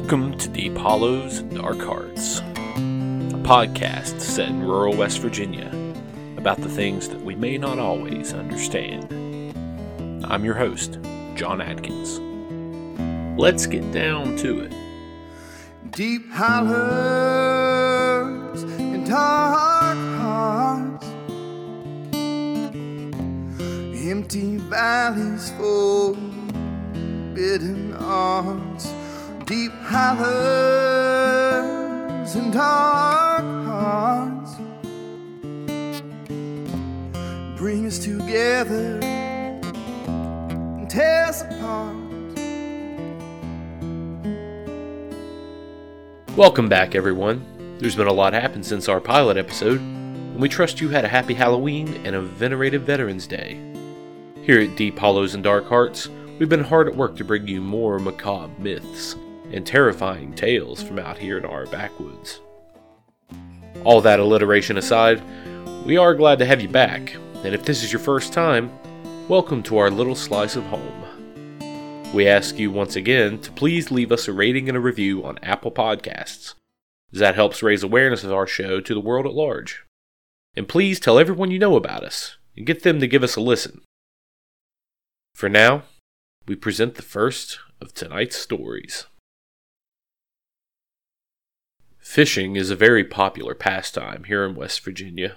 Welcome to Hollows and Dark Hearts, a podcast set in rural West Virginia about the things that we may not always understand. I'm your host, John Adkins. Let's get down to it. Deep hollows and dark hearts, empty valleys full forbidden arms. And dark hearts bring us together and tear us apart. Welcome back, everyone. There's been a lot happened since our pilot episode, and we trust you had a happy Halloween and a venerated Veterans Day. Here at Deep Hollows and Dark Hearts, we've been hard at work to bring you more macabre myths and terrifying tales from out here in our backwoods. All that alliteration aside, we are glad to have you back, and if this is your first time, welcome to our little slice of home. We ask you once again to please leave us a rating and a review on Apple Podcasts, as that helps raise awareness of our show to the world at large. And please tell everyone you know about us and get them to give us a listen. For now, we present the first of tonight's stories. Fishing is a very popular pastime here in West Virginia.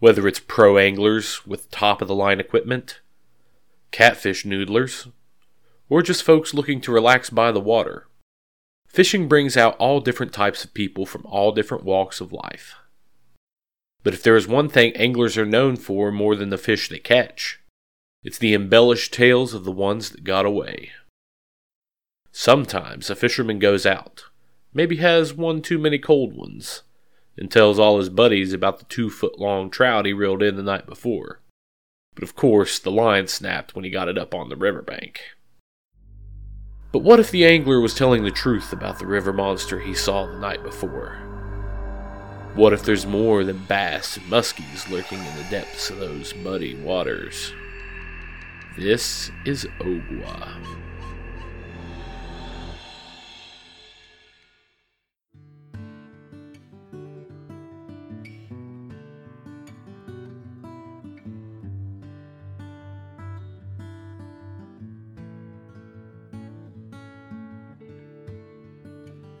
Whether it's pro anglers with top of the line equipment, catfish noodlers, or just folks looking to relax by the water, fishing brings out all different types of people from all different walks of life. But if there is one thing anglers are known for more than the fish they catch, it's the embellished tales of the ones that got away. Sometimes a fisherman goes out, maybe has one too many cold ones, and tells all his buddies about the two foot long trout he reeled in the night before. But of course, the line snapped when he got it up on the riverbank. But what if the angler was telling the truth about the river monster he saw the night before? What if there's more than bass and muskies lurking in the depths of those muddy waters? This is Ogua.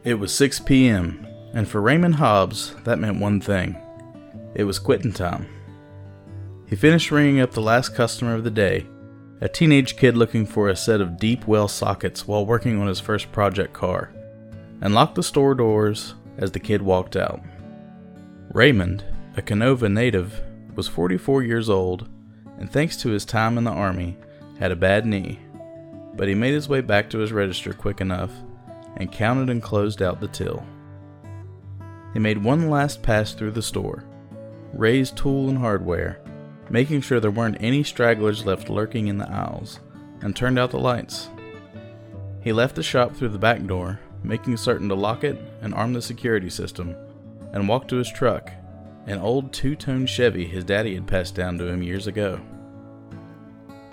It was 6 p.m., and for Raymond Hobbs, that meant one thing it was quitting time. He finished ringing up the last customer of the day, a teenage kid looking for a set of deep well sockets while working on his first project car, and locked the store doors as the kid walked out. Raymond, a Kenova native, was 44 years old, and thanks to his time in the Army, had a bad knee, but he made his way back to his register quick enough and counted and closed out the till. He made one last pass through the store, raised tool and hardware, making sure there weren't any stragglers left lurking in the aisles, and turned out the lights. He left the shop through the back door, making certain to lock it and arm the security system, and walked to his truck, an old two tone Chevy his daddy had passed down to him years ago.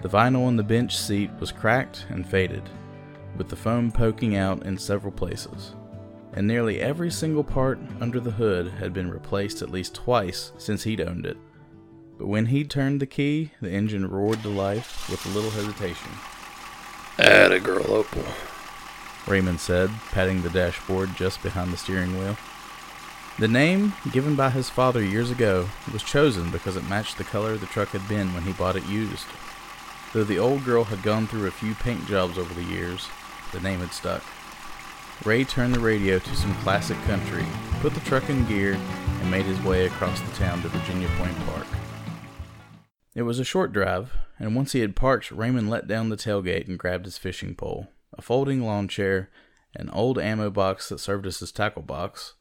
The vinyl on the bench seat was cracked and faded with the foam poking out in several places. And nearly every single part under the hood had been replaced at least twice since he'd owned it. But when he turned the key, the engine roared to life with a little hesitation. Atta girl, oh Opal. Raymond said, patting the dashboard just behind the steering wheel. The name, given by his father years ago, was chosen because it matched the color the truck had been when he bought it used. Though the old girl had gone through a few paint jobs over the years, the name had stuck. Ray turned the radio to some classic country, put the truck in gear, and made his way across the town to Virginia Point Park. It was a short drive, and once he had parked, Raymond let down the tailgate and grabbed his fishing pole, a folding lawn chair, an old ammo box that served as his tackle box,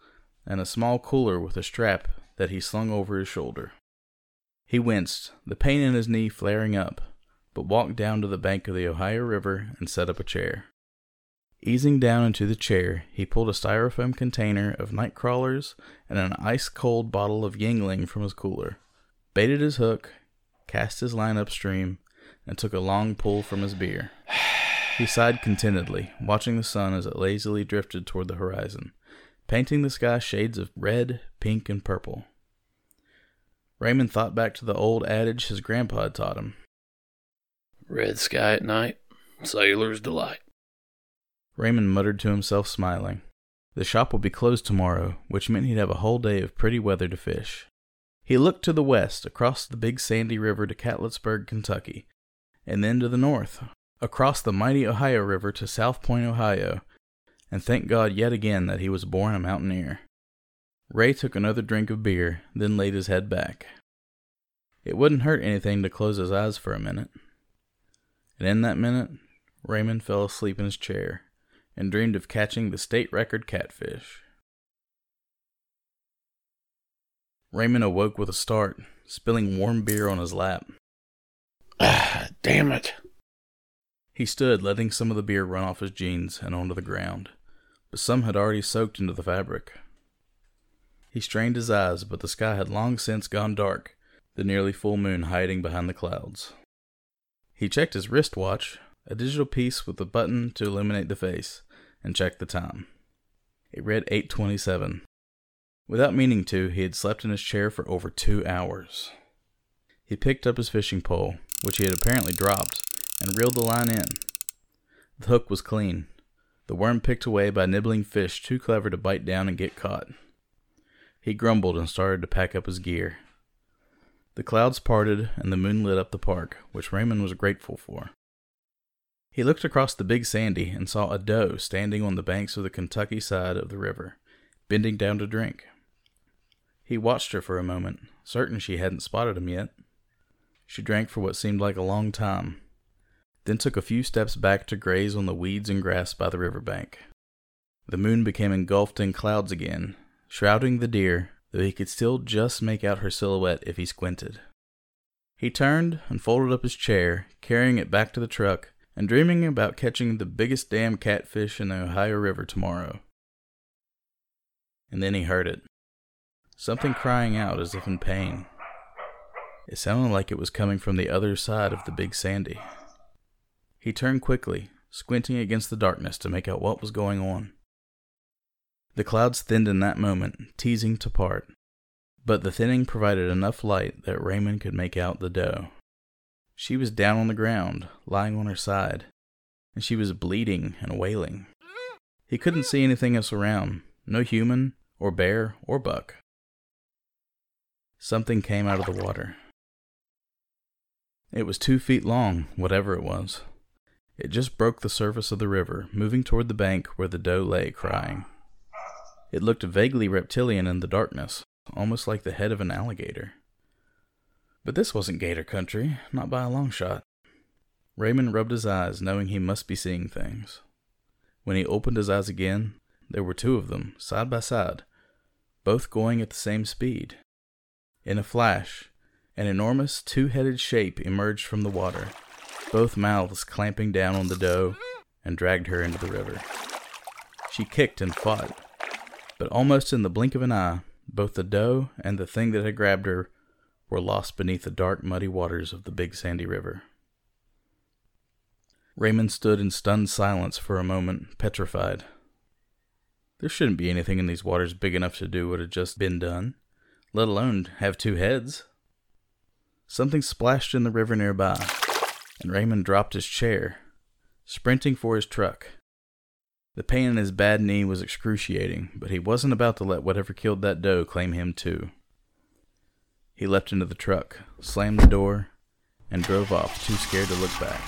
and a small cooler with a strap that he slung over his shoulder. He winced, the pain in his knee flaring up, but walked down to the bank of the Ohio River and set up a chair. Easing down into the chair, he pulled a styrofoam container of night crawlers and an ice cold bottle of Yuengling from his cooler, baited his hook, cast his line upstream, and took a long pull from his beer. He sighed contentedly, watching the sun as it lazily drifted toward the horizon, painting the sky shades of red, pink, and purple. Raymond thought back to the old adage his grandpa had taught him Red sky at night, sailor's delight. Raymond muttered to himself, smiling. The shop would be closed tomorrow, which meant he'd have a whole day of pretty weather to fish. He looked to the west, across the big sandy river to Catlettsburg, Kentucky, and then to the north, across the mighty Ohio River to South Point, Ohio, and thanked God yet again that he was born a mountaineer. Ray took another drink of beer, then laid his head back. It wouldn't hurt anything to close his eyes for a minute. And in that minute, Raymond fell asleep in his chair and dreamed of catching the state record catfish. Raymond awoke with a start, spilling warm beer on his lap. Ah, damn it. He stood, letting some of the beer run off his jeans and onto the ground, but some had already soaked into the fabric. He strained his eyes, but the sky had long since gone dark, the nearly full moon hiding behind the clouds. He checked his wristwatch, a digital piece with a button to illuminate the face, and check the time. It read 8:27. Without meaning to, he had slept in his chair for over 2 hours. He picked up his fishing pole, which he had apparently dropped, and reeled the line in. The hook was clean, the worm picked away by nibbling fish too clever to bite down and get caught. He grumbled and started to pack up his gear. The clouds parted and the moon lit up the park, which Raymond was grateful for. He looked across the big sandy and saw a doe standing on the banks of the Kentucky side of the river, bending down to drink. He watched her for a moment, certain she hadn't spotted him yet. She drank for what seemed like a long time, then took a few steps back to graze on the weeds and grass by the river bank. The moon became engulfed in clouds again, shrouding the deer, though he could still just make out her silhouette if he squinted. He turned and folded up his chair, carrying it back to the truck and dreaming about catching the biggest damn catfish in the Ohio River tomorrow. And then he heard it something crying out as if in pain. It sounded like it was coming from the other side of the big sandy. He turned quickly, squinting against the darkness to make out what was going on. The clouds thinned in that moment, teasing to part, but the thinning provided enough light that Raymond could make out the doe. She was down on the ground, lying on her side, and she was bleeding and wailing. He couldn't see anything else around no human, or bear, or buck. Something came out of the water. It was two feet long, whatever it was. It just broke the surface of the river, moving toward the bank where the doe lay crying. It looked vaguely reptilian in the darkness, almost like the head of an alligator. But this wasn't gator country, not by a long shot. Raymond rubbed his eyes, knowing he must be seeing things. When he opened his eyes again, there were two of them, side by side, both going at the same speed. In a flash, an enormous two headed shape emerged from the water, both mouths clamping down on the doe, and dragged her into the river. She kicked and fought, but almost in the blink of an eye, both the doe and the thing that had grabbed her were lost beneath the dark, muddy waters of the big sandy river. Raymond stood in stunned silence for a moment, petrified. There shouldn't be anything in these waters big enough to do what had just been done, let alone have two heads. Something splashed in the river nearby, and Raymond dropped his chair, sprinting for his truck. The pain in his bad knee was excruciating, but he wasn't about to let whatever killed that doe claim him too. He leapt into the truck, slammed the door, and drove off, too scared to look back.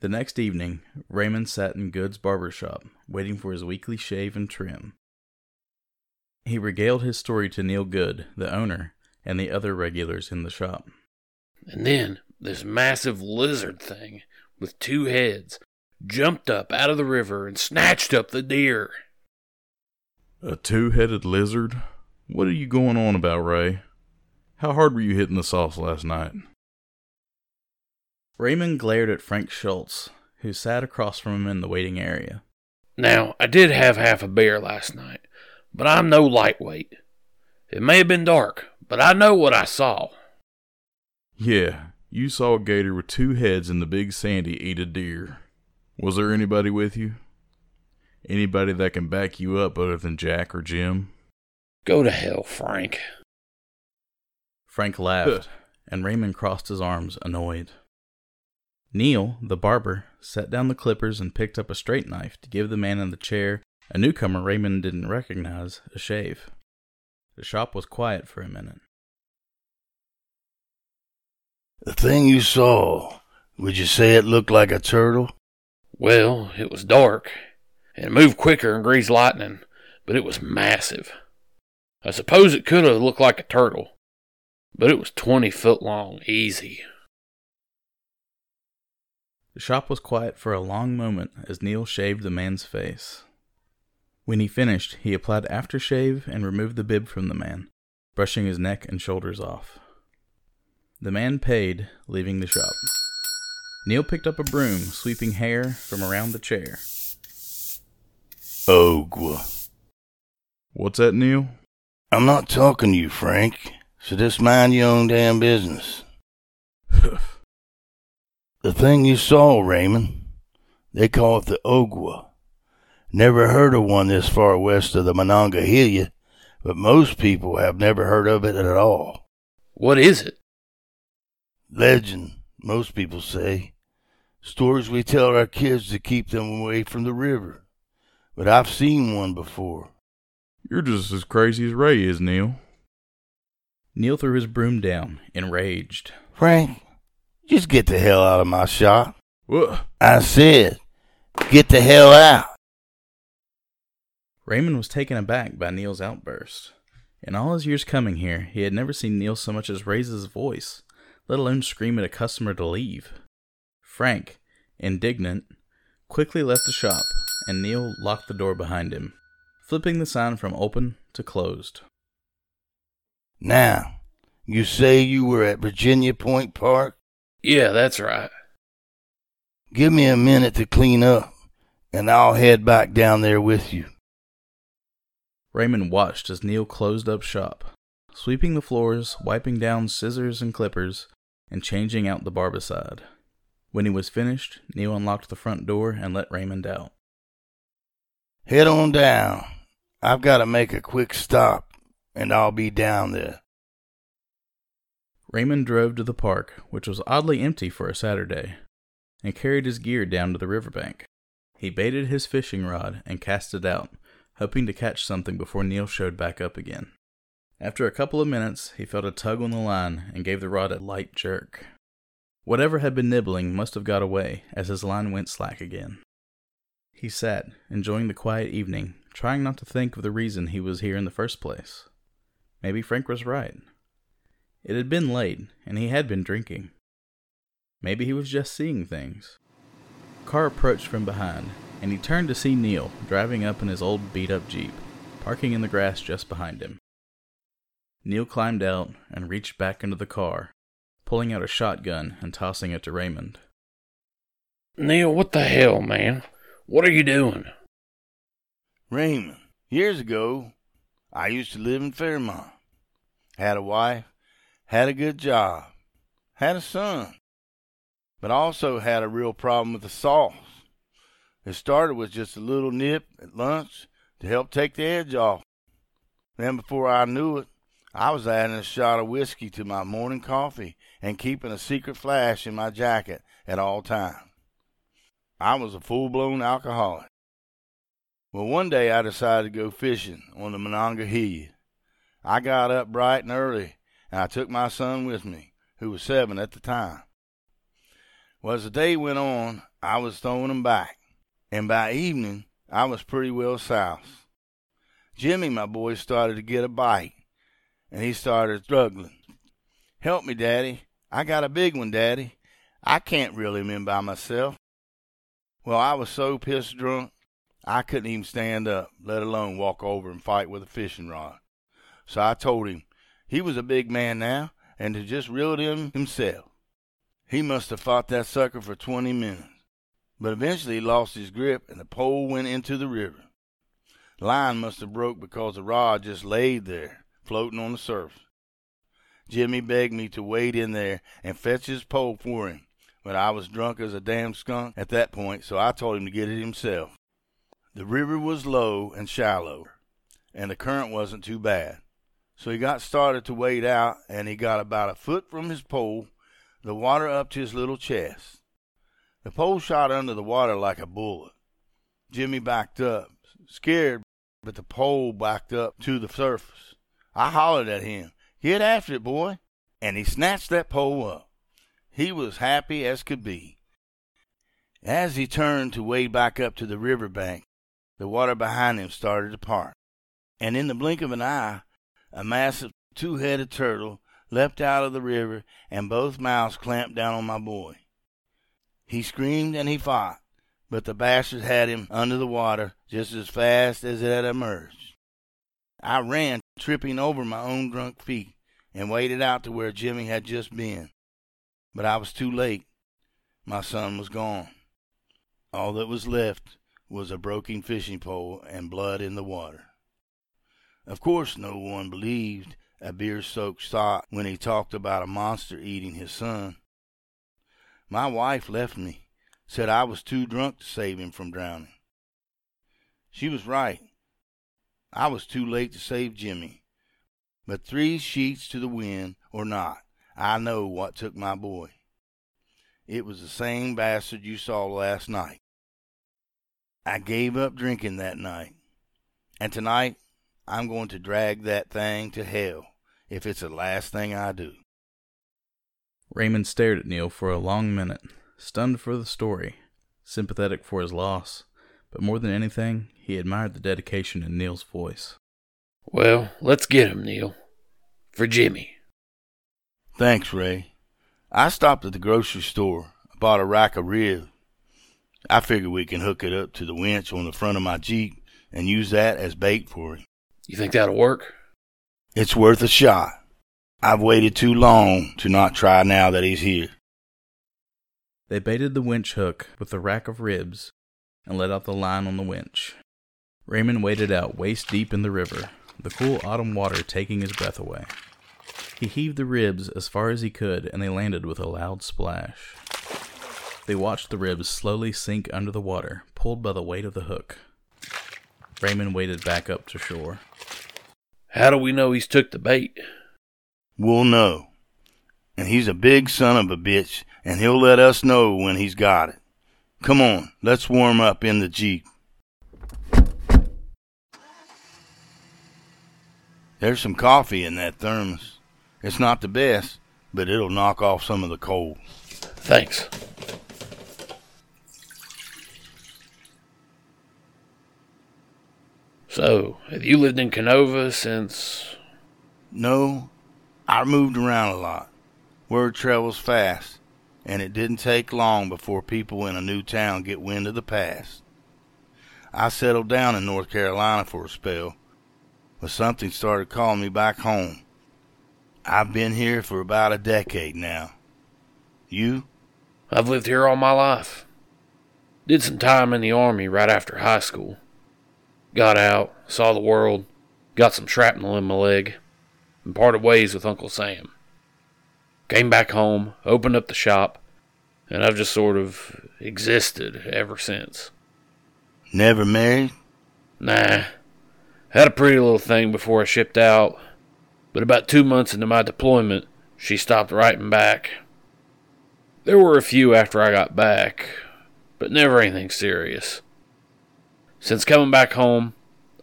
The next evening, Raymond sat in Good's barber shop, waiting for his weekly shave and trim. He regaled his story to Neil Good, the owner, and the other regulars in the shop. And then this massive lizard thing with two heads jumped up out of the river and snatched up the deer. A two headed lizard? What are you going on about, Ray? How hard were you hitting the sauce last night? Raymond glared at Frank Schultz, who sat across from him in the waiting area. Now, I did have half a beer last night, but I'm no lightweight. It may have been dark, but I know what I saw. Yeah, You saw a gator with two heads in the Big Sandy eat a deer. Was there anybody with you? Anybody that can back you up other than Jack or Jim? Go to hell, Frank. Frank laughed, and Raymond crossed his arms, annoyed. Neil, the barber, set down the clippers and picked up a straight knife to give the man in the chair, a newcomer Raymond didn't recognize, a shave. The shop was quiet for a minute. The thing you saw, would you say it looked like a turtle? Well, it was dark, and it moved quicker than greased lightning, but it was massive. I suppose it could have looked like a turtle, but it was 20 foot long, easy. The shop was quiet for a long moment as Neil shaved the man's face. When he finished, he applied aftershave and removed the bib from the man, brushing his neck and shoulders off. The man paid, leaving the shop. Neil picked up a broom, sweeping hair from around the chair. Ogua. What's that, Neil? I'm not talking to you, Frank, so just mind your own damn business. the thing you saw, Raymond, they call it the Ogua. Never heard of one this far west of the Monongahela, but most people have never heard of it at all. What is it? Legend, most people say. Stories we tell our kids to keep them away from the river. But I've seen one before. You're just as crazy as Ray is, Neil. Neil threw his broom down, enraged. Frank, just get the hell out of my shop. What? I said, get the hell out. Raymond was taken aback by Neil's outburst. In all his years coming here, he had never seen Neil so much as raise his voice, let alone scream at a customer to leave. Frank, indignant, quickly left the shop, and Neil locked the door behind him, flipping the sign from open to closed. Now, you say you were at Virginia Point Park? Yeah, that's right. Give me a minute to clean up, and I'll head back down there with you. Raymond watched as Neil closed up shop, sweeping the floors, wiping down scissors and clippers, and changing out the barbicide. When he was finished, Neil unlocked the front door and let Raymond out. Head on down. I've got to make a quick stop, and I'll be down there. Raymond drove to the park, which was oddly empty for a Saturday, and carried his gear down to the riverbank. He baited his fishing rod and cast it out, hoping to catch something before Neil showed back up again. After a couple of minutes, he felt a tug on the line and gave the rod a light jerk. Whatever had been nibbling must have got away as his line went slack again. He sat, enjoying the quiet evening, trying not to think of the reason he was here in the first place. Maybe Frank was right. It had been late, and he had been drinking. Maybe he was just seeing things. Car approached from behind, and he turned to see Neil driving up in his old beat up Jeep, parking in the grass just behind him. Neil climbed out and reached back into the car, pulling out a shotgun and tossing it to Raymond. Neil, what the hell, man? What are you doing? Raymond, years ago, I used to live in Fairmont. Had a wife, had a good job, had a son, but also had a real problem with the sauce. It started with just a little nip at lunch to help take the edge off. Then, before I knew it, I was adding a shot of whiskey to my morning coffee and keeping a secret flash in my jacket at all times. I was a full blown alcoholic. Well, one day I decided to go fishing on the Monongahela. I got up bright and early, and I took my son with me, who was seven at the time. Well, as the day went on, I was throwing them back, and by evening I was pretty well south. Jimmy, my boy, started to get a bite, and he started struggling. Help me, Daddy. I got a big one, Daddy. I can't reel him in by myself. Well, I was so pissed drunk, I couldn't even stand up, let alone walk over and fight with a fishing rod. So I told him he was a big man now, and to just reel it in himself. He must have fought that sucker for 20 minutes. But eventually he lost his grip, and the pole went into the river. The line must have broke because the rod just laid there, floating on the surface. Jimmy begged me to wade in there and fetch his pole for him, but I was drunk as a damn skunk at that point, so I told him to get it himself. The river was low and shallow, and the current wasn't too bad. So he got started to wade out, and he got about a foot from his pole, the water up to his little chest. The pole shot under the water like a bullet. Jimmy backed up, scared, but the pole backed up to the surface. I hollered at him, Get after it, boy! And he snatched that pole up. He was happy as could be. As he turned to wade back up to the river bank, the water behind him started to part, and in the blink of an eye, a massive two headed turtle leapt out of the river, and both mouths clamped down on my boy. He screamed and he fought, but the bastard had him under the water just as fast as it had emerged. I ran, tripping over my own drunk feet, and waded out to where Jimmy had just been. But I was too late. My son was gone. All that was left was a broken fishing pole and blood in the water. Of course, no one believed a beer soaked sot when he talked about a monster eating his son. My wife left me, said I was too drunk to save him from drowning. She was right. I was too late to save Jimmy. But three sheets to the wind or not, I know what took my boy. It was the same bastard you saw last night. I gave up drinking that night. And tonight, I'm going to drag that thing to hell if it's the last thing I do. Raymond stared at Neil for a long minute, stunned for the story, sympathetic for his loss, but more than anything, he admired the dedication in Neil's voice. Well, let's get him, Neil. For Jimmy. Thanks, Ray. I stopped at the grocery store, bought a rack of ribs, I figure we can hook it up to the winch on the front of my Jeep and use that as bait for it. You think that'll work? It's worth a shot. I've waited too long to not try now that he's here. They baited the winch hook with the rack of ribs and let out the line on the winch. Raymond waded out waist deep in the river, the cool autumn water taking his breath away. He heaved the ribs as far as he could, and they landed with a loud splash. They watched the ribs slowly sink under the water, pulled by the weight of the hook. Raymond waded back up to shore. How do we know he's took the bait? We'll know. And he's a big son of a bitch, and he'll let us know when he's got it. Come on, let's warm up in the Jeep. There's some coffee in that thermos. It's not the best, but it'll knock off some of the cold. Thanks. So, have you lived in Kenova since. No, I moved around a lot. Word travels fast, and it didn't take long before people in a new town get wind of the past. I settled down in North Carolina for a spell, but something started calling me back home. I've been here for about a decade now. You? I've lived here all my life. Did some time in the Army right after high school. Got out, saw the world, got some shrapnel in my leg, and parted ways with Uncle Sam. Came back home, opened up the shop, and I've just sort of existed ever since. Never married? Nah. Had a pretty little thing before I shipped out, but about two months into my deployment, she stopped writing back. There were a few after I got back, but never anything serious. Since coming back home,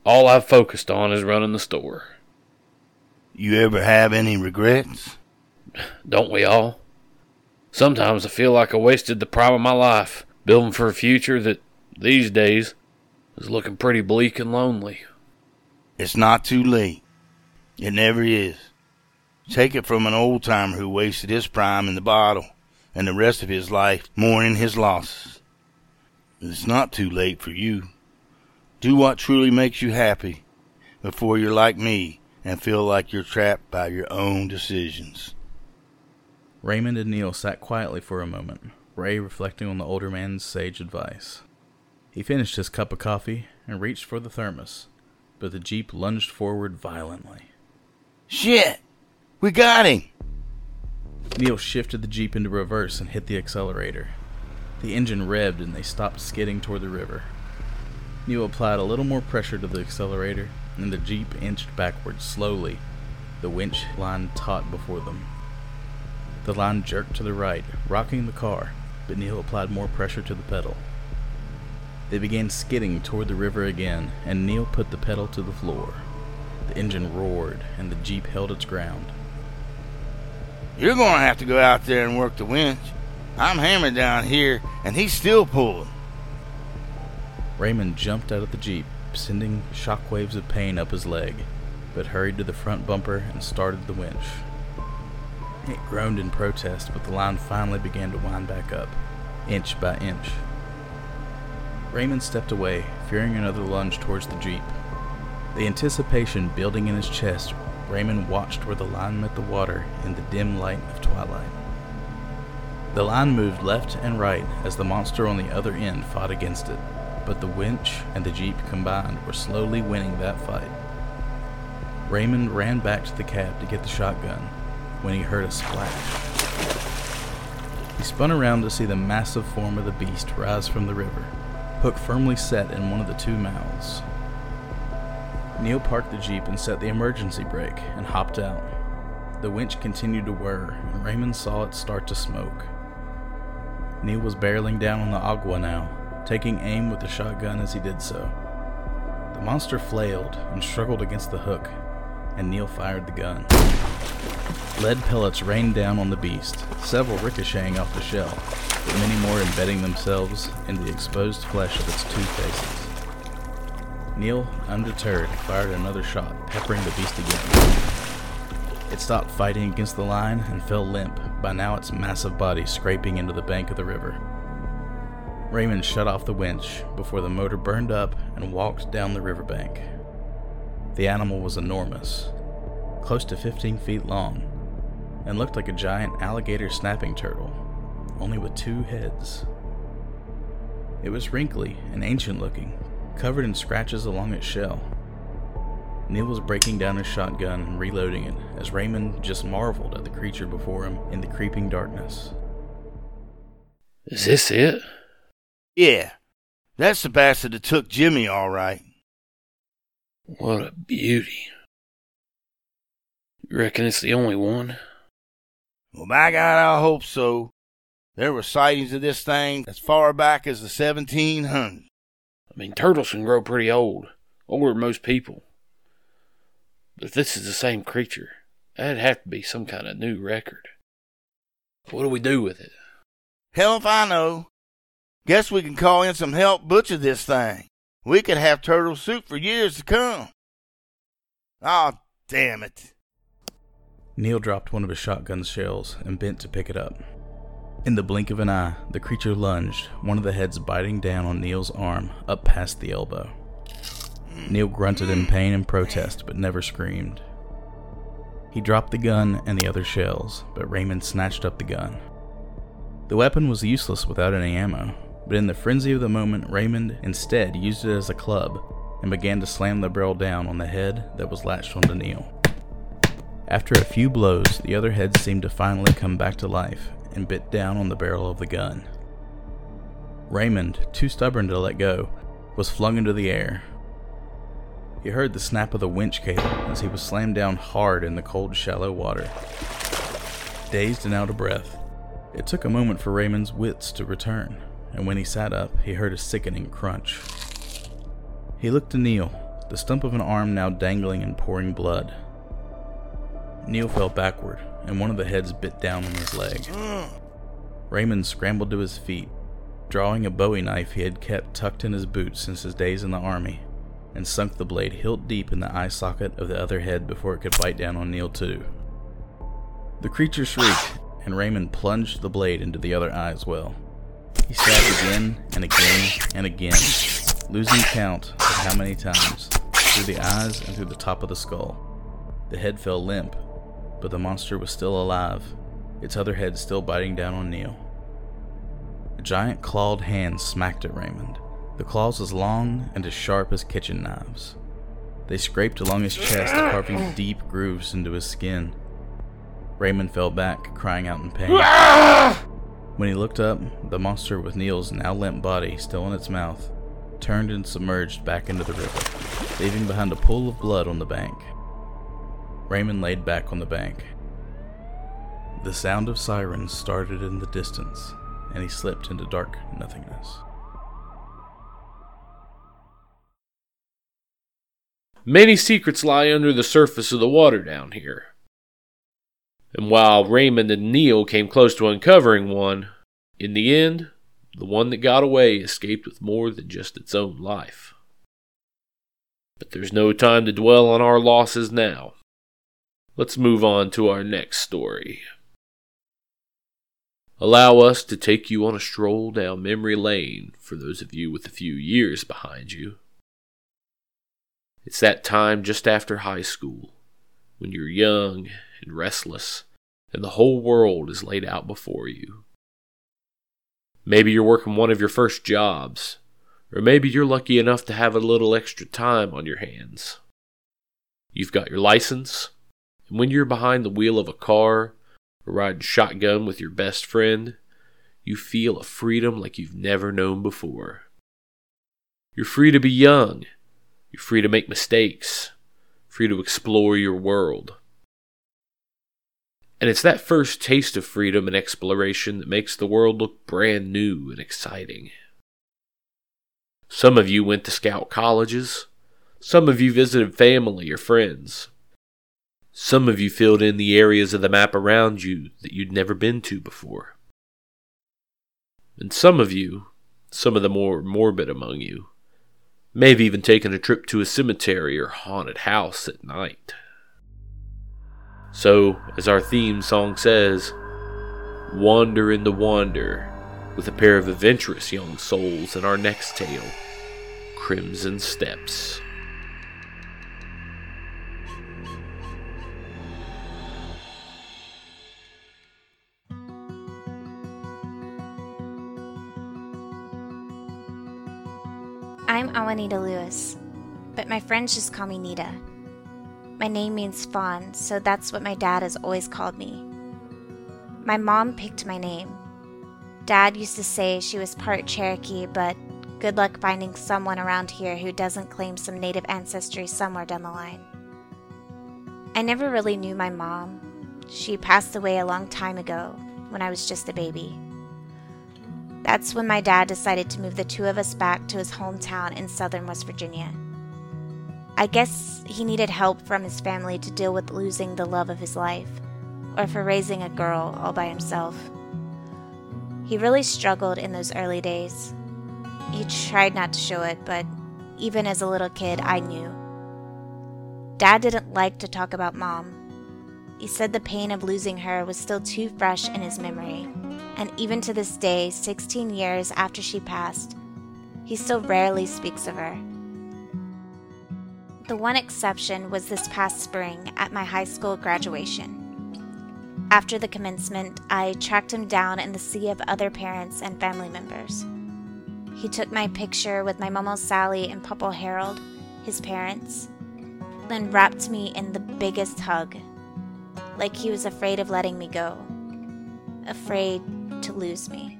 all I've focused on is running the store. You ever have any regrets? Don't we all? Sometimes I feel like I wasted the prime of my life building for a future that, these days, is looking pretty bleak and lonely. It's not too late. It never is. Take it from an old timer who wasted his prime in the bottle and the rest of his life mourning his losses. It's not too late for you. Do what truly makes you happy before you're like me and feel like you're trapped by your own decisions. Raymond and Neil sat quietly for a moment, Ray reflecting on the older man's sage advice. He finished his cup of coffee and reached for the thermos, but the Jeep lunged forward violently. Shit! We got him! Neil shifted the Jeep into reverse and hit the accelerator. The engine revved and they stopped skidding toward the river. Neil applied a little more pressure to the accelerator, and the Jeep inched backwards slowly, the winch line taut before them. The line jerked to the right, rocking the car, but Neil applied more pressure to the pedal. They began skidding toward the river again, and Neil put the pedal to the floor. The engine roared, and the Jeep held its ground. You're gonna have to go out there and work the winch. I'm hammered down here, and he's still pulling. Raymond jumped out of the Jeep, sending shockwaves of pain up his leg, but hurried to the front bumper and started the winch. It groaned in protest, but the line finally began to wind back up, inch by inch. Raymond stepped away, fearing another lunge towards the Jeep. The anticipation building in his chest, Raymond watched where the line met the water in the dim light of twilight. The line moved left and right as the monster on the other end fought against it, but the winch and the Jeep combined were slowly winning that fight. Raymond ran back to the cab to get the shotgun when he heard a splash. He spun around to see the massive form of the beast rise from the river, hook firmly set in one of the two mouths. Neil parked the Jeep and set the emergency brake and hopped out. The winch continued to whir, and Raymond saw it start to smoke. Neil was barreling down on the Ogua now, taking aim with the shotgun as he did so. The monster flailed and struggled against the hook, and Neil fired the gun. Lead pellets rained down on the beast, several ricocheting off the shell, but many more embedding themselves in the exposed flesh of its two faces. Neil, undeterred, fired another shot, peppering the beast again. It stopped fighting against the line and fell limp, by now its massive body scraping into the bank of the river. Raymond shut off the winch before the motor burned up and walked down the riverbank. The animal was enormous, close to 15 feet long, and looked like a giant alligator snapping turtle, only with two heads. It was wrinkly and ancient looking, covered in scratches along its shell. Neil was breaking down his shotgun and reloading it as Raymond just marveled at the creature before him in the creeping darkness. Is this it? Yeah, that's the bastard that took Jimmy, all right. What a beauty. You reckon it's the only one? Well, by God, I hope so. There were sightings of this thing as far back as the 1700s. I mean, turtles can grow pretty old, older than most people. But if this is the same creature, that'd have to be some kind of new record. What do we do with it? Hell if I know. Guess we can call in some help butcher this thing. We could have turtle soup for years to come. Oh, damn it. Neil dropped one of his shotgun shells and bent to pick it up. In the blink of an eye, the creature lunged, one of the heads biting down on Neil's arm up past the elbow. Neil grunted in pain and protest, but never screamed. He dropped the gun and the other shells, but Raymond snatched up the gun. The weapon was useless without any ammo, but in the frenzy of the moment, Raymond instead used it as a club and began to slam the barrel down on the head that was latched onto Neil. After a few blows, the other head seemed to finally come back to life and bit down on the barrel of the gun. Raymond, too stubborn to let go, was flung into the air. He heard the snap of the winch cable as he was slammed down hard in the cold, shallow water. Dazed and out of breath, it took a moment for Raymond's wits to return, and when he sat up, he heard a sickening crunch. He looked to Neil, the stump of an arm now dangling and pouring blood. Neil fell backward, and one of the heads bit down on his leg. Raymond scrambled to his feet, drawing a bowie knife he had kept tucked in his boot since his days in the army, and sunk the blade hilt deep in the eye socket of the other head before it could bite down on Neil, too. The creature shrieked, and Raymond plunged the blade into the other eye as well. He stabbed again and again and again, losing count of how many times, through the eyes and through the top of the skull. The head fell limp, but the monster was still alive, its other head still biting down on Neil. A giant clawed hand smacked at Raymond, the claws as long and as sharp as kitchen knives. They scraped along his chest, carving deep grooves into his skin. Raymond fell back, crying out in pain. Ah! When he looked up, the monster with Neil's now limp body still in its mouth turned and submerged back into the river, leaving behind a pool of blood on the bank. Raymond laid back on the bank. The sound of sirens started in the distance, and he slipped into dark nothingness. Many secrets lie under the surface of the water down here. And while Raymond and Neil came close to uncovering one, in the end, the one that got away escaped with more than just its own life. But there's no time to dwell on our losses now. Let's move on to our next story. Allow us to take you on a stroll down memory lane for those of you with a few years behind you. It's that time just after high school, when you're young and restless, and the whole world is laid out before you. Maybe you're working one of your first jobs, or maybe you're lucky enough to have a little extra time on your hands. You've got your license, and when you're behind the wheel of a car or riding shotgun with your best friend, you feel a freedom like you've never known before. You're free to be young you're free to make mistakes, free to explore your world. And it's that first taste of freedom and exploration that makes the world look brand new and exciting. Some of you went to scout colleges. Some of you visited family or friends. Some of you filled in the areas of the map around you that you'd never been to before. And some of you, some of the more morbid among you, May have even taken a trip to a cemetery or haunted house at night. So, as our theme song says, wander in the wander with a pair of adventurous young souls in our next tale, Crimson Steps. I'm Awanita Lewis, but my friends just call me Nita. My name means fawn, so that's what my dad has always called me. My mom picked my name. Dad used to say she was part Cherokee, but good luck finding someone around here who doesn't claim some native ancestry somewhere down the line. I never really knew my mom. She passed away a long time ago when I was just a baby. That's when my dad decided to move the two of us back to his hometown in southern West Virginia. I guess he needed help from his family to deal with losing the love of his life, or for raising a girl all by himself. He really struggled in those early days. He tried not to show it, but even as a little kid, I knew. Dad didn't like to talk about mom. He said the pain of losing her was still too fresh in his memory and even to this day, 16 years after she passed, he still rarely speaks of her. The one exception was this past spring at my high school graduation. After the commencement, I tracked him down in the sea of other parents and family members. He took my picture with my Momo Sally and Papa Harold, his parents, then wrapped me in the biggest hug, like he was afraid of letting me go, afraid to lose me.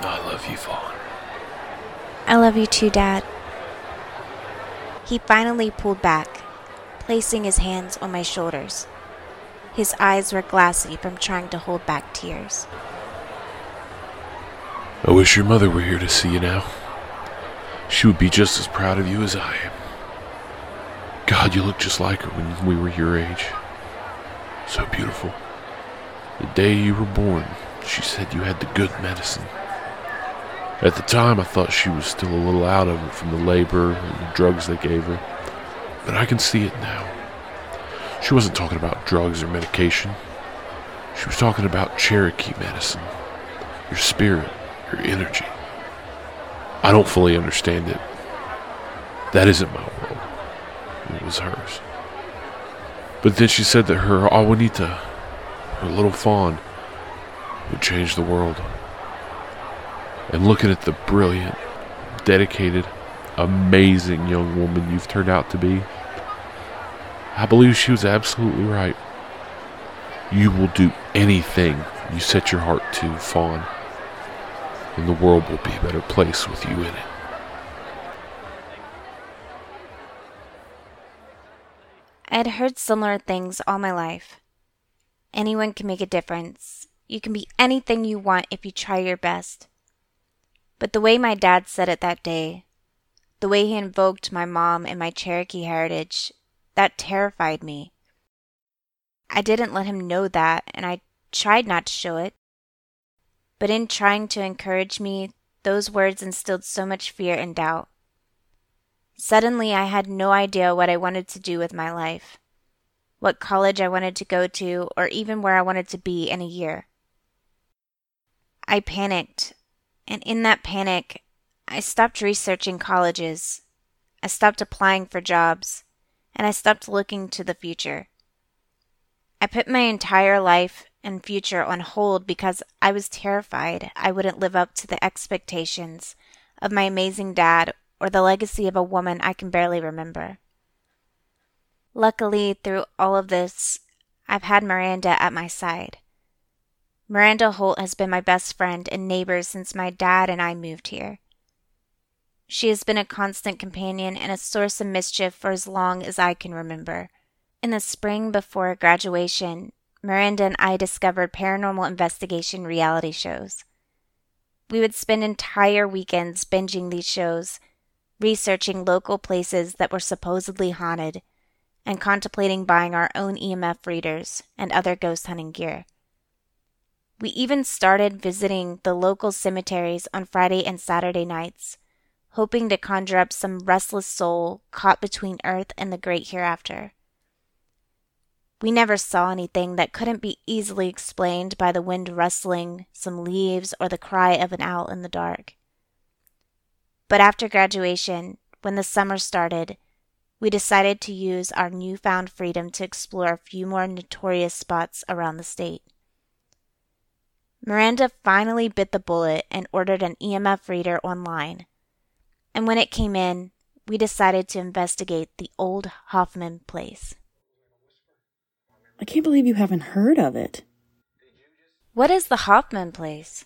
I love you, Fawn. I love you too, Dad. He finally pulled back, placing his hands on my shoulders. His eyes were glassy from trying to hold back tears. I wish your mother were here to see you now. She would be just as proud of you as I am. God, you look just like her when we were your age. So beautiful. The day you were born, she said you had the good medicine. At the time, I thought she was still a little out of it from the labor and the drugs they gave her. But I can see it now. She wasn't talking about drugs or medication. She was talking about Cherokee medicine. Your spirit, your energy. I don't fully understand it. That isn't my world. It was hers. But then she said that her Awanita, her little fawn, would change the world. And looking at the brilliant, dedicated, amazing young woman you've turned out to be, I believe she was absolutely right. You will do anything you set your heart to, Fawn, and the world will be a better place with you in it. I had heard similar things all my life. Anyone can make a difference. You can be anything you want if you try your best. But the way my dad said it that day, the way he invoked my mom and my Cherokee heritage, that terrified me. I didn't let him know that, and I tried not to show it. But in trying to encourage me, those words instilled so much fear and doubt. Suddenly, I had no idea what I wanted to do with my life, what college I wanted to go to, or even where I wanted to be in a year. I panicked, and in that panic, I stopped researching colleges. I stopped applying for jobs, and I stopped looking to the future. I put my entire life and future on hold because I was terrified I wouldn't live up to the expectations of my amazing dad or the legacy of a woman I can barely remember. Luckily, through all of this, I've had Miranda at my side. Miranda Holt has been my best friend and neighbor since my dad and I moved here. She has been a constant companion and a source of mischief for as long as I can remember. In the spring before graduation, Miranda and I discovered paranormal investigation reality shows. We would spend entire weekends binging these shows researching local places that were supposedly haunted, and contemplating buying our own EMF readers and other ghost hunting gear. We even started visiting the local cemeteries on Friday and Saturday nights, hoping to conjure up some restless soul caught between earth and the great hereafter. We never saw anything that couldn't be easily explained by the wind rustling some leaves or the cry of an owl in the dark. But after graduation, when the summer started, we decided to use our newfound freedom to explore a few more notorious spots around the state. Miranda finally bit the bullet and ordered an EMF reader online. And when it came in, we decided to investigate the old Hoffman place. I can't believe you haven't heard of it. What is the Hoffman place?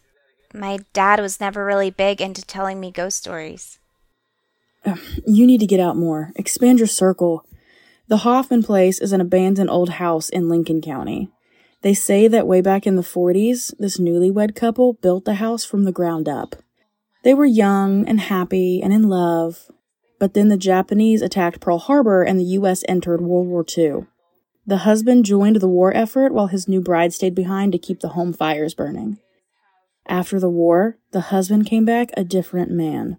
My dad was never really big into telling me ghost stories. Uh, you need to get out more. Expand your circle. The Hoffman Place is an abandoned old house in Lincoln County. They say that way back in the 40s, this newlywed couple built the house from the ground up. They were young and happy and in love, but then the Japanese attacked Pearl Harbor and the U.S. entered World War II. The husband joined the war effort while his new bride stayed behind to keep the home fires burning. After the war, the husband came back a different man.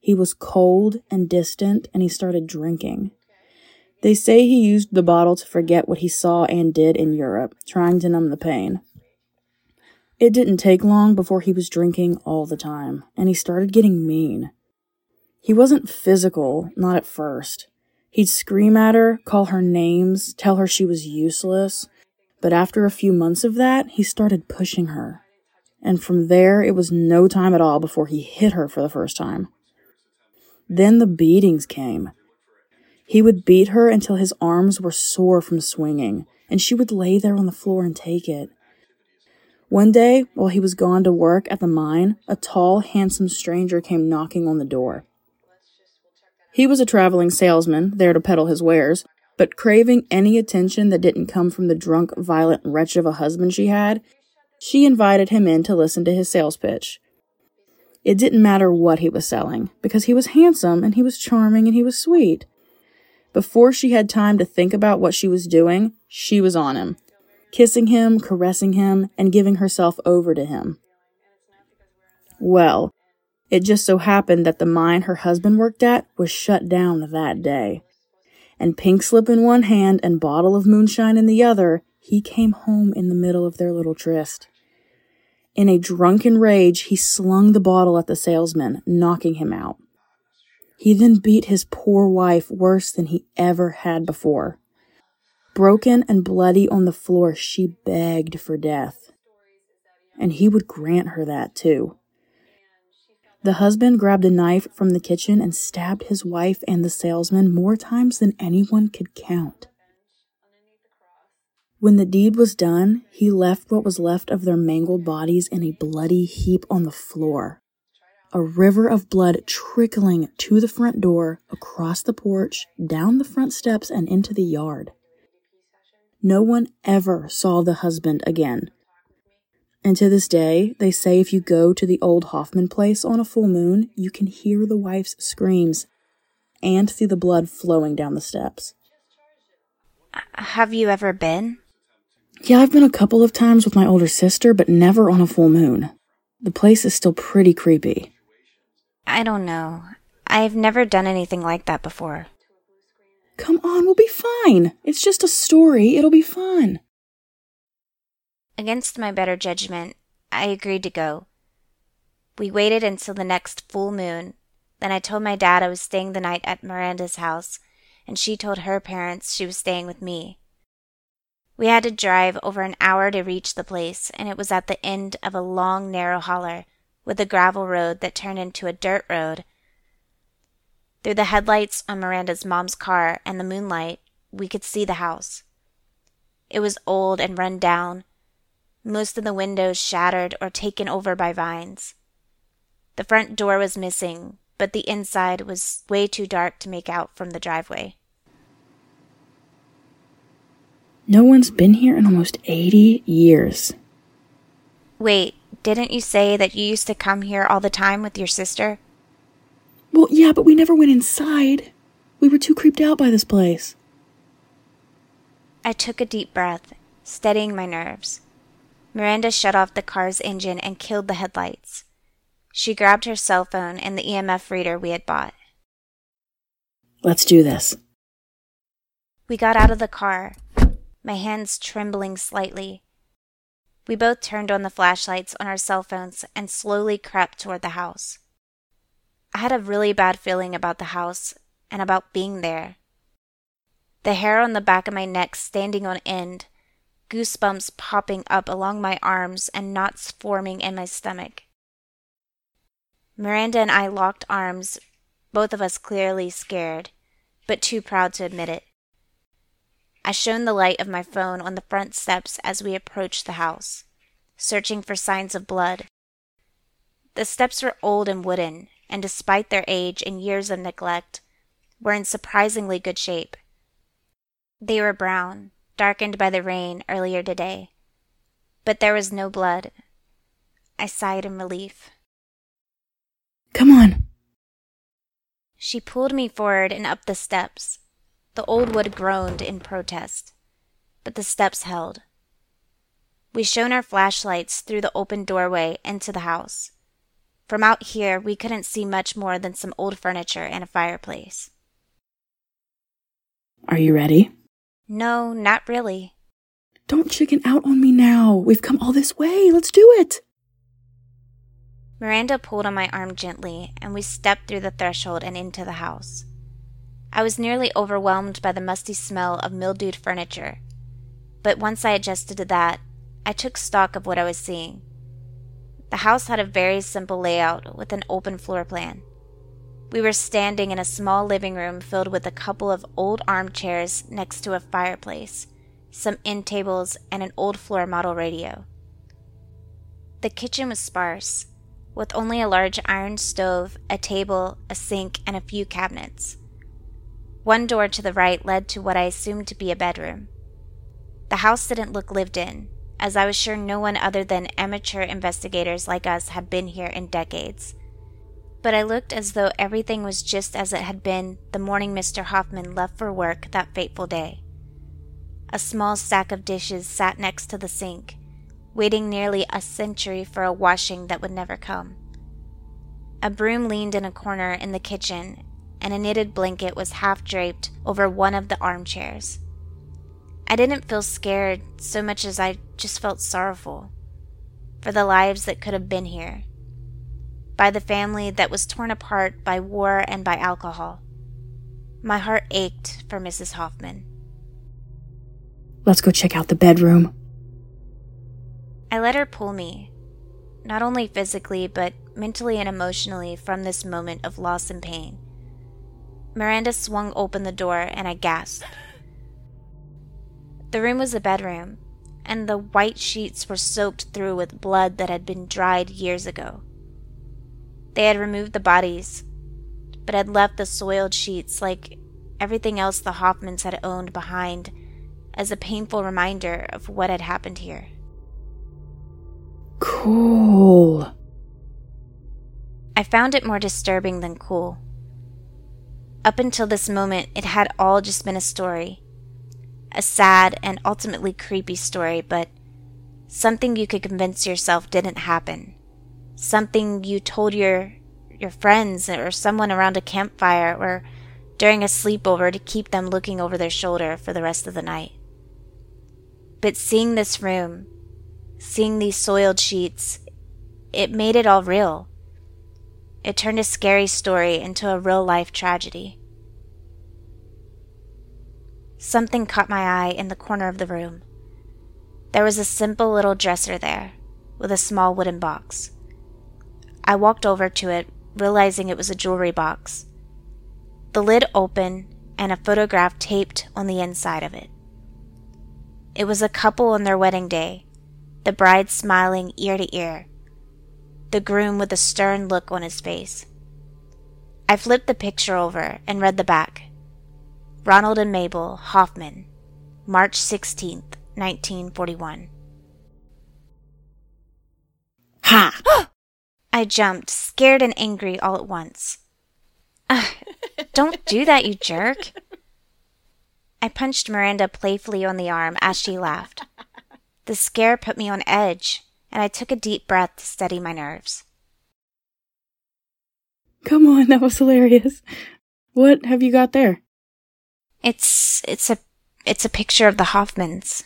He was cold and distant, and he started drinking. They say he used the bottle to forget what he saw and did in Europe, trying to numb the pain. It didn't take long before he was drinking all the time, and he started getting mean. He wasn't physical, not at first. He'd scream at her, call her names, tell her she was useless, but after a few months of that, he started pushing her and from there it was no time at all before he hit her for the first time. Then the beatings came. He would beat her until his arms were sore from swinging, and she would lay there on the floor and take it. One day, while he was gone to work at the mine, a tall, handsome stranger came knocking on the door. He was a traveling salesman, there to peddle his wares, but craving any attention that didn't come from the drunk, violent wretch of a husband she had, she invited him in to listen to his sales pitch. It didn't matter what he was selling, because he was handsome and he was charming and he was sweet. Before she had time to think about what she was doing, she was on him, kissing him, caressing him, and giving herself over to him. Well, it just so happened that the mine her husband worked at was shut down that day. And pink slip in one hand and bottle of moonshine in the other, he came home in the middle of their little tryst. In a drunken rage, he slung the bottle at the salesman, knocking him out. He then beat his poor wife worse than he ever had before. Broken and bloody on the floor, she begged for death. And he would grant her that too. The husband grabbed a knife from the kitchen and stabbed his wife and the salesman more times than anyone could count. When the deed was done, he left what was left of their mangled bodies in a bloody heap on the floor. A river of blood trickling to the front door, across the porch, down the front steps, and into the yard. No one ever saw the husband again. And to this day, they say if you go to the old Hoffman place on a full moon, you can hear the wife's screams and see the blood flowing down the steps. Have you ever been? Yeah, I've been a couple of times with my older sister, but never on a full moon. The place is still pretty creepy. I don't know. I've never done anything like that before. Come on, we'll be fine. It's just a story. It'll be fun. Against my better judgment, I agreed to go. We waited until the next full moon. Then I told my dad I was staying the night at Miranda's house, and she told her parents she was staying with me. We had to drive over an hour to reach the place, and it was at the end of a long, narrow holler with a gravel road that turned into a dirt road. Through the headlights on Miranda's mom's car and the moonlight, we could see the house. It was old and run down, most of the windows shattered or taken over by vines. The front door was missing, but the inside was way too dark to make out from the driveway. No one's been here in almost 80 years. Wait, didn't you say that you used to come here all the time with your sister? Well, yeah, but we never went inside. We were too creeped out by this place. I took a deep breath, steadying my nerves. Miranda shut off the car's engine and killed the headlights. She grabbed her cell phone and the EMF reader we had bought. Let's do this. We got out of the car, my hands trembling slightly. We both turned on the flashlights on our cell phones and slowly crept toward the house. I had a really bad feeling about the house and about being there. The hair on the back of my neck standing on end goosebumps popping up along my arms and knots forming in my stomach. Miranda and I locked arms, both of us clearly scared, but too proud to admit it. I shone the light of my phone on the front steps as we approached the house, searching for signs of blood. The steps were old and wooden, and despite their age and years of neglect, were in surprisingly good shape. They were brown, darkened by the rain earlier today. But there was no blood. I sighed in relief. Come on. She pulled me forward and up the steps. The old wood groaned in protest, but the steps held. We shone our flashlights through the open doorway into the house. From out here, we couldn't see much more than some old furniture and a fireplace. Are you ready? No, not really. Don't chicken out on me now. We've come all this way. Let's do it. Miranda pulled on my arm gently, and we stepped through the threshold and into the house. I was nearly overwhelmed by the musty smell of mildewed furniture, but once I adjusted to that, I took stock of what I was seeing. The house had a very simple layout with an open floor plan. We were standing in a small living room filled with a couple of old armchairs next to a fireplace, some end tables, and an old floor model radio. The kitchen was sparse, with only a large iron stove, a table, a sink, and a few cabinets. One door to the right led to what I assumed to be a bedroom. The house didn't look lived in, as I was sure no one other than amateur investigators like us had been here in decades but I looked as though everything was just as it had been the morning Mr. Hoffman left for work that fateful day. A small stack of dishes sat next to the sink, waiting nearly a century for a washing that would never come. A broom leaned in a corner in the kitchen, and a knitted blanket was half draped over one of the armchairs. I didn't feel scared so much as I just felt sorrowful for the lives that could have been here by the family that was torn apart by war and by alcohol. My heart ached for Mrs. Hoffman. Let's go check out the bedroom. I let her pull me, not only physically, but mentally and emotionally, from this moment of loss and pain. Miranda swung open the door, and I gasped. The room was a bedroom, and the white sheets were soaked through with blood that had been dried years ago. They had removed the bodies, but had left the soiled sheets like everything else the Hoffmans had owned behind as a painful reminder of what had happened here. Cool. I found it more disturbing than cool. Up until this moment, it had all just been a story. A sad and ultimately creepy story, but something you could convince yourself didn't happen. Something you told your your friends or someone around a campfire or during a sleepover to keep them looking over their shoulder for the rest of the night. But seeing this room, seeing these soiled sheets, it made it all real. It turned a scary story into a real life tragedy. Something caught my eye in the corner of the room. There was a simple little dresser there, with a small wooden box. I walked over to it, realizing it was a jewelry box. The lid open and a photograph taped on the inside of it. It was a couple on their wedding day, the bride smiling ear to ear, the groom with a stern look on his face. I flipped the picture over and read the back. Ronald and Mabel Hoffman, March 16th, 1941. Ha! I jumped, scared and angry all at once. Ugh, don't do that, you jerk. I punched Miranda playfully on the arm as she laughed. The scare put me on edge, and I took a deep breath to steady my nerves. Come on, that was hilarious. What have you got there? It's it's a it's a picture of the Hoffmans.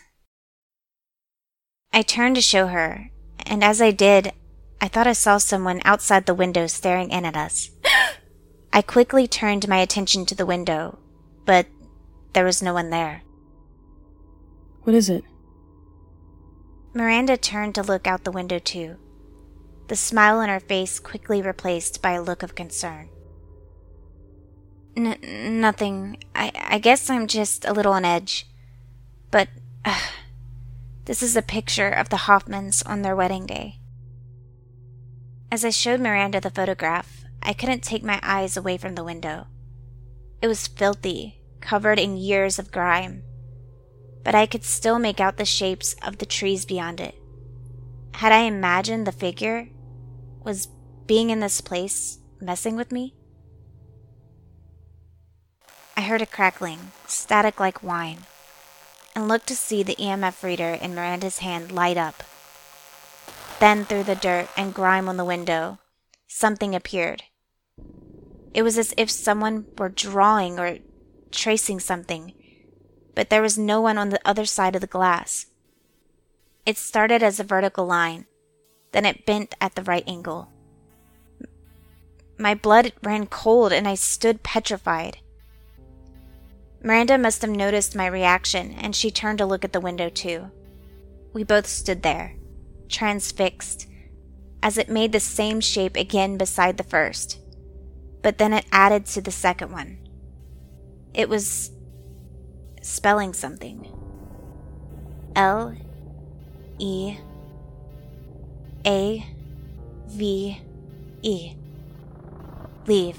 I turned to show her, and as I did, I thought I saw someone outside the window staring in at us. I quickly turned my attention to the window, but there was no one there. What is it? Miranda turned to look out the window too, the smile on her face quickly replaced by a look of concern. N- nothing. I, I guess I'm just a little on edge. But this is a picture of the Hoffmans on their wedding day. As I showed Miranda the photograph, I couldn't take my eyes away from the window. It was filthy, covered in years of grime, but I could still make out the shapes of the trees beyond it. Had I imagined the figure? Was being in this place messing with me? I heard a crackling, static like whine, and looked to see the EMF reader in Miranda's hand light up. Then, through the dirt and grime on the window, something appeared. It was as if someone were drawing or tracing something, but there was no one on the other side of the glass. It started as a vertical line, then it bent at the right angle. My blood ran cold and I stood petrified. Miranda must have noticed my reaction and she turned to look at the window too. We both stood there, transfixed, as it made the same shape again beside the first, but then it added to the second one. It was spelling something L E A V E. Leave.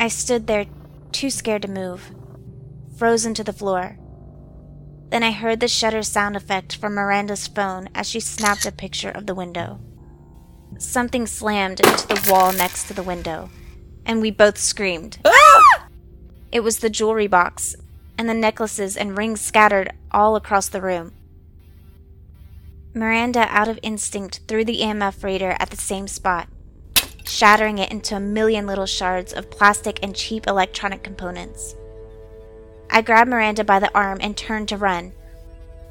I stood there, too scared to move, frozen to the floor. Then I heard the shutter sound effect from Miranda's phone as she snapped a picture of the window. Something slammed into the wall next to the window, and we both screamed. Ah! It was the jewelry box, and the necklaces and rings scattered all across the room. Miranda, out of instinct, threw the EMF reader at the same spot, shattering it into a million little shards of plastic and cheap electronic components. I grabbed Miranda by the arm and turned to run,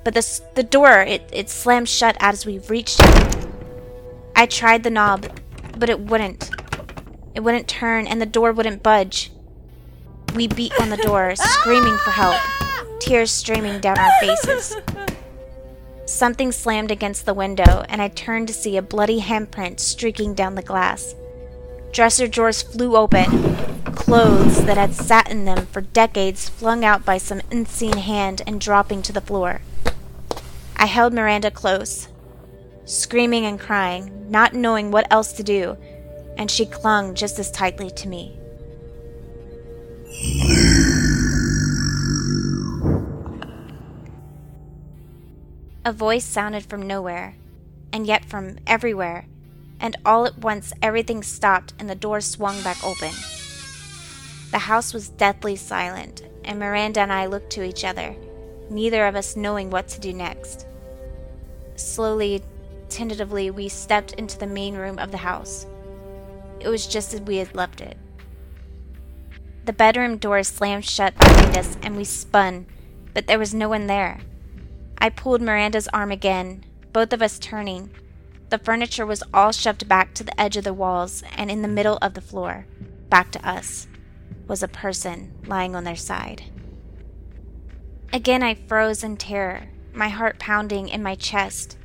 but the, the door, it, it slammed shut as we reached it. I tried the knob, but it wouldn't. It wouldn't turn, and the door wouldn't budge. We beat on the door, screaming for help, tears streaming down our faces. Something slammed against the window, and I turned to see a bloody handprint streaking down the glass. Dresser drawers flew open, clothes that had sat in them for decades flung out by some unseen hand and dropping to the floor. I held Miranda close, screaming and crying, not knowing what else to do, and she clung just as tightly to me. A voice sounded from nowhere, and yet from everywhere, and all at once everything stopped and the door swung back open. The house was deathly silent, and Miranda and I looked to each other, neither of us knowing what to do next. Slowly, tentatively, we stepped into the main room of the house. It was just as we had left it. The bedroom door slammed shut behind us, and we spun, but there was no one there. I pulled Miranda's arm again, both of us turning. The furniture was all shoved back to the edge of the walls, and in the middle of the floor, back to us, was a person lying on their side. Again, I froze in terror, my heart pounding in my chest,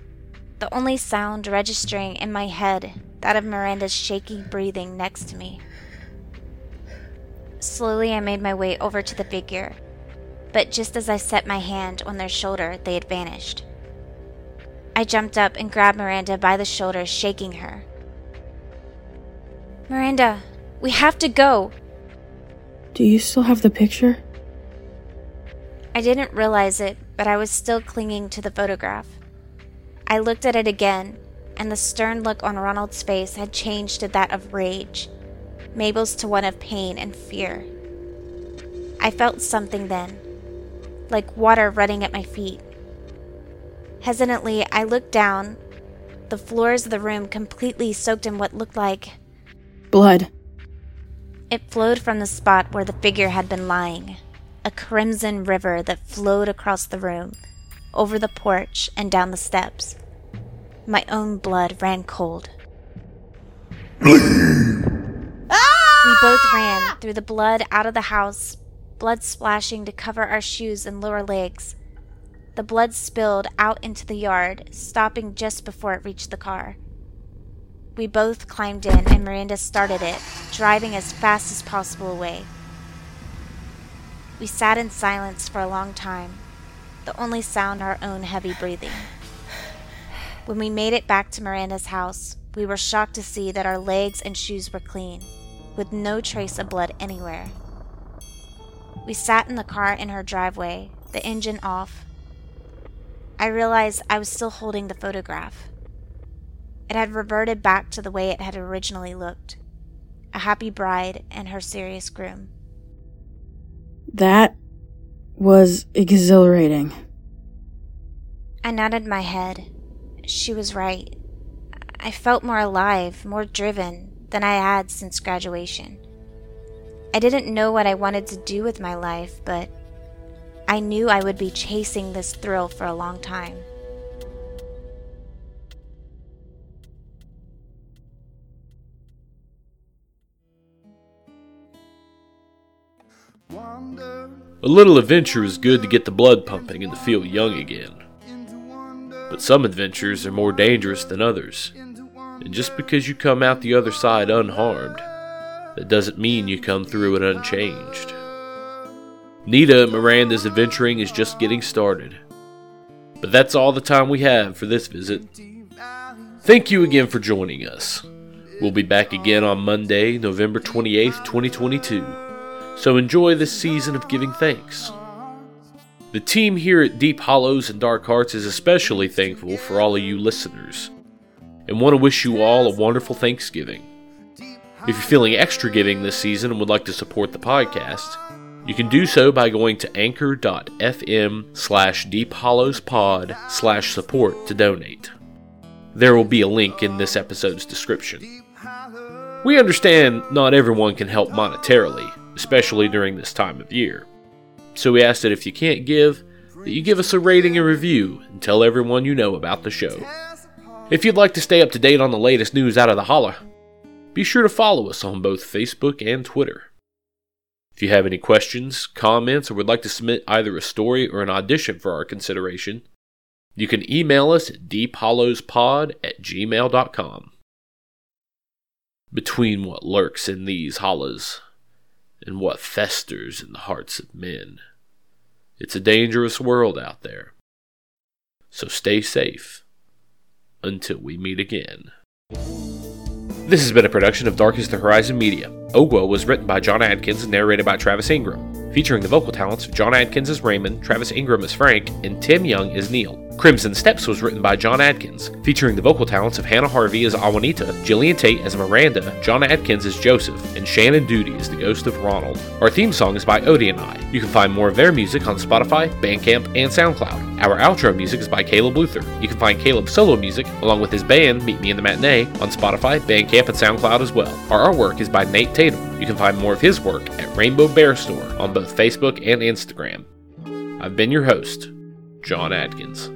the only sound registering in my head that of Miranda's shaky breathing next to me. Slowly, I made my way over to the figure, but just as I set my hand on their shoulder, they had vanished. I jumped up and grabbed Miranda by the shoulder, shaking her. Miranda, we have to go. Do you still have the picture? I didn't realize it, but I was still clinging to the photograph. I looked at it again, and the stern look on Ronald's face had changed to that of rage, Mabel's to one of pain and fear. I felt something then, like water running at my feet. Hesitantly, I looked down, the floors of the room completely soaked in what looked like blood. It flowed from the spot where the figure had been lying, a crimson river that flowed across the room, over the porch, and down the steps. My own blood ran cold. We both ah! ran through the blood out of the house, blood splashing to cover our shoes and lower legs. The blood spilled out into the yard, stopping just before it reached the car. We both climbed in, and Miranda started it, driving as fast as possible away. We sat in silence for a long time, the only sound our own heavy breathing. When we made it back to Miranda's house, we were shocked to see that our legs and shoes were clean, with no trace of blood anywhere. We sat in the car in her driveway, the engine off, I realized I was still holding the photograph. It had reverted back to the way it had originally looked a happy bride and her serious groom. That was exhilarating. I nodded my head. She was right. I felt more alive, more driven than I had since graduation. I didn't know what I wanted to do with my life, but I knew I would be chasing this thrill for a long time. A little adventure is good to get the blood pumping and to feel young again. But some adventures are more dangerous than others. And just because you come out the other side unharmed, that doesn't mean you come through it unchanged. Nita Miranda's adventuring is just getting started. But that's all the time we have for this visit. Thank you again for joining us. We'll be back again on Monday, November 28th, 2022. So enjoy this season of giving thanks. The team here at Deep Hollows and Dark Hearts is especially thankful for all of you listeners and want to wish you all a wonderful Thanksgiving. If you're feeling extra giving this season and would like to support the podcast, you can do so by going to anchor.fm slash deephollowspod slash support to donate. There will be a link in this episode's description. We understand not everyone can help monetarily, especially during this time of year. So we ask that if you can't give, that you give us a rating and review and tell everyone you know about the show. If you'd like to stay up to date on the latest news out of the holler, be sure to follow us on both Facebook and Twitter. If you have any questions, comments, or would like to submit either a story or an audition for our consideration, you can email us at deephollowspod at gmail.com. Between what lurks in these hollows and what festers in the hearts of men. It's a dangerous world out there. So stay safe until we meet again. This has been a production of Dark is the Horizon Media. Ogua was written by John Adkins and narrated by Travis Ingram, featuring the vocal talents of John Adkins as Raymond, Travis Ingram as Frank, and Tim Young as Neil. Crimson Steps was written by John Adkins, featuring the vocal talents of Hannah Harvey as Awanita, Jillian Tate as Miranda, John Adkins as Joseph, and Shannon Duty as the ghost of Ronald. Our theme song is by Odie and I. You can find more of their music on Spotify, Bandcamp, and SoundCloud. Our outro music is by Caleb Luther. You can find Caleb's solo music, along with his band Meet Me in the Matinee, on Spotify, Bandcamp, and SoundCloud as well. Our artwork is by Nate Tatum. You can find more of his work at Rainbow Bear Store on both Facebook and Instagram. I've been your host, John Adkins.